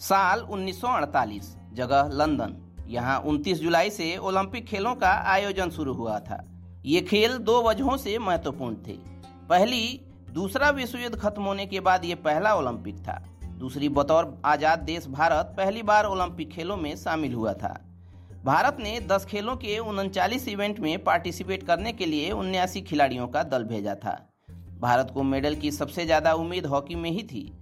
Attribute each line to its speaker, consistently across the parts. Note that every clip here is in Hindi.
Speaker 1: साल 1948 जगह लंदन। यहाँ 29 जुलाई से ओलंपिक खेलों का आयोजन शुरू हुआ था। ये खेल दो वजहों से महत्वपूर्ण थे। पहली, दूसरा विश्व युद्ध खत्म होने के बाद ये पहला ओलंपिक था। दूसरी, बतौर आज़ाद देश भारत पहली बार ओलंपिक खेलों में शामिल हुआ था। भारत ने 10 खेलों के उनचालीस इवेंट में पार्टिसिपेट करने के लिए उन्यासी खिलाड़ियों का दल भेजा था। भारत को मेडल की सबसे ज़्यादा उम्मीद हॉकी में ही थी।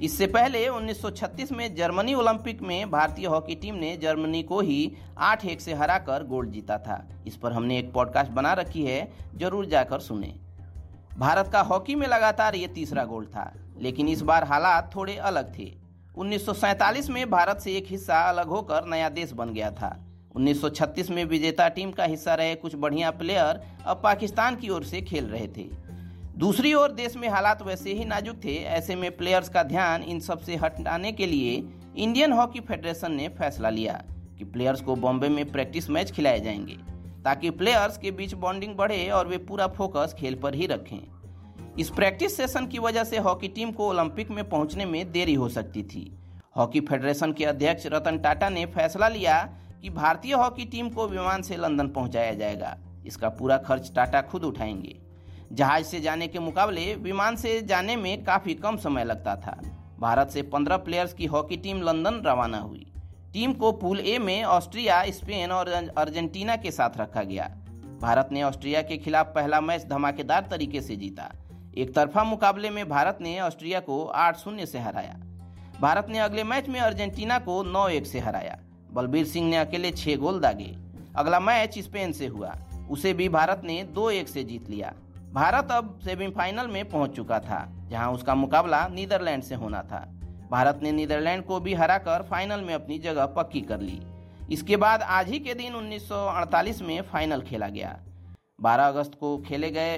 Speaker 1: इससे पहले 1936 में जर्मनी ओलंपिक में भारतीय हॉकी टीम ने जर्मनी को ही आठ एक से हराकर गोल्ड जीता था। इस पर हमने एक पॉडकास्ट बना रखी है, ज़रूर जाकर सुने। भारत का हॉकी में लगातार ये तीसरा गोल्ड था, लेकिन इस बार हालात थोड़े अलग थे। 1947 में भारत से एक हिस्सा अलग होकर नया देश बन गया था। 1936 में विजेता टीम का हिस्सा रहे कुछ बढ़िया प्लेयर अब पाकिस्तान की ओर से खेल रहे थे। दूसरी ओर देश में हालात वैसे ही नाजुक थे, ऐसे में प्लेयर्स का ध्यान इन सबसे हटाने के लिए इंडियन हॉकी फेडरेशन ने फैसला लिया कि प्लेयर्स को बॉम्बे में प्रैक्टिस मैच खिलाए जाएँगे, ताकि प्लेयर्स के बीच बॉन्डिंग बढ़े और वे पूरा फोकस खेल पर ही रखें। इस प्रैक्टिस सेशन की वजह से हॉकी टीम को ओलंपिक में पहुँचने में देरी हो सकती थी। हॉकी फेडरेशन के अध्यक्ष रतन टाटा ने फैसला लिया कि भारतीय हॉकी टीम को विमान से लंदन पहुँचाया जाएगा। इसका पूरा खर्च टाटा खुद उठाएँगे। जहाज़ से जाने के मुकाबले विमान से जाने में काफ़ी कम समय लगता था। भारत से 15 प्लेयर्स की हॉकी टीम लंदन रवाना हुई। टीम को पूल ए में ऑस्ट्रिया, स्पेन और अर्जेंटीना के साथ रखा गया। भारत ने ऑस्ट्रिया के खिलाफ पहला मैच धमाकेदार तरीके से जीता। एक तरफा मुकाबले में भारत ने ऑस्ट्रिया को आठ शून्य से हराया। भारत ने अगले मैच में अर्जेंटीना को नौ एक से हराया। बलबीर सिंह ने अकेले छह गोल दागे। अगला मैच स्पेन से हुआ। उसे भी भारत ने दो एक से जीत लिया। भारत अब सेमीफाइनल में पहुँच चुका था, जहाँ उसका मुकाबला नीदरलैंड से होना था। भारत ने नीदरलैंड को भी हराकर फाइनल में अपनी जगह पक्की कर ली। इसके बाद आज ही के दिन 1948 में फाइनल खेला गया। 12 अगस्त को खेले गए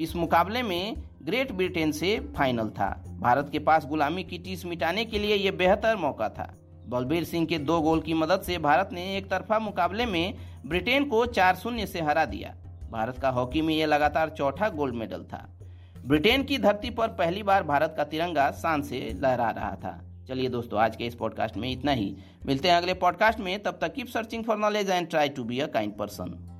Speaker 1: इस मुकाबले में ग्रेट ब्रिटेन से फाइनल था। भारत के पास गुलामी की टीस मिटाने के लिए यह बेहतर मौका था। बलबीर सिंह के दो गोल की मदद से भारत ने एक तरफा मुकाबले में ब्रिटेन को चार शून्य से हरा दिया। भारत का हॉकी में यह लगातार चौथा गोल्ड मेडल था। ब्रिटेन की धरती पर पहली बार भारत का तिरंगा शान से लहरा रहा था। चलिए दोस्तों, आज के इस पॉडकास्ट में इतना ही। मिलते हैं अगले पॉडकास्ट में। तब तक keep searching for knowledge and try to be a kind person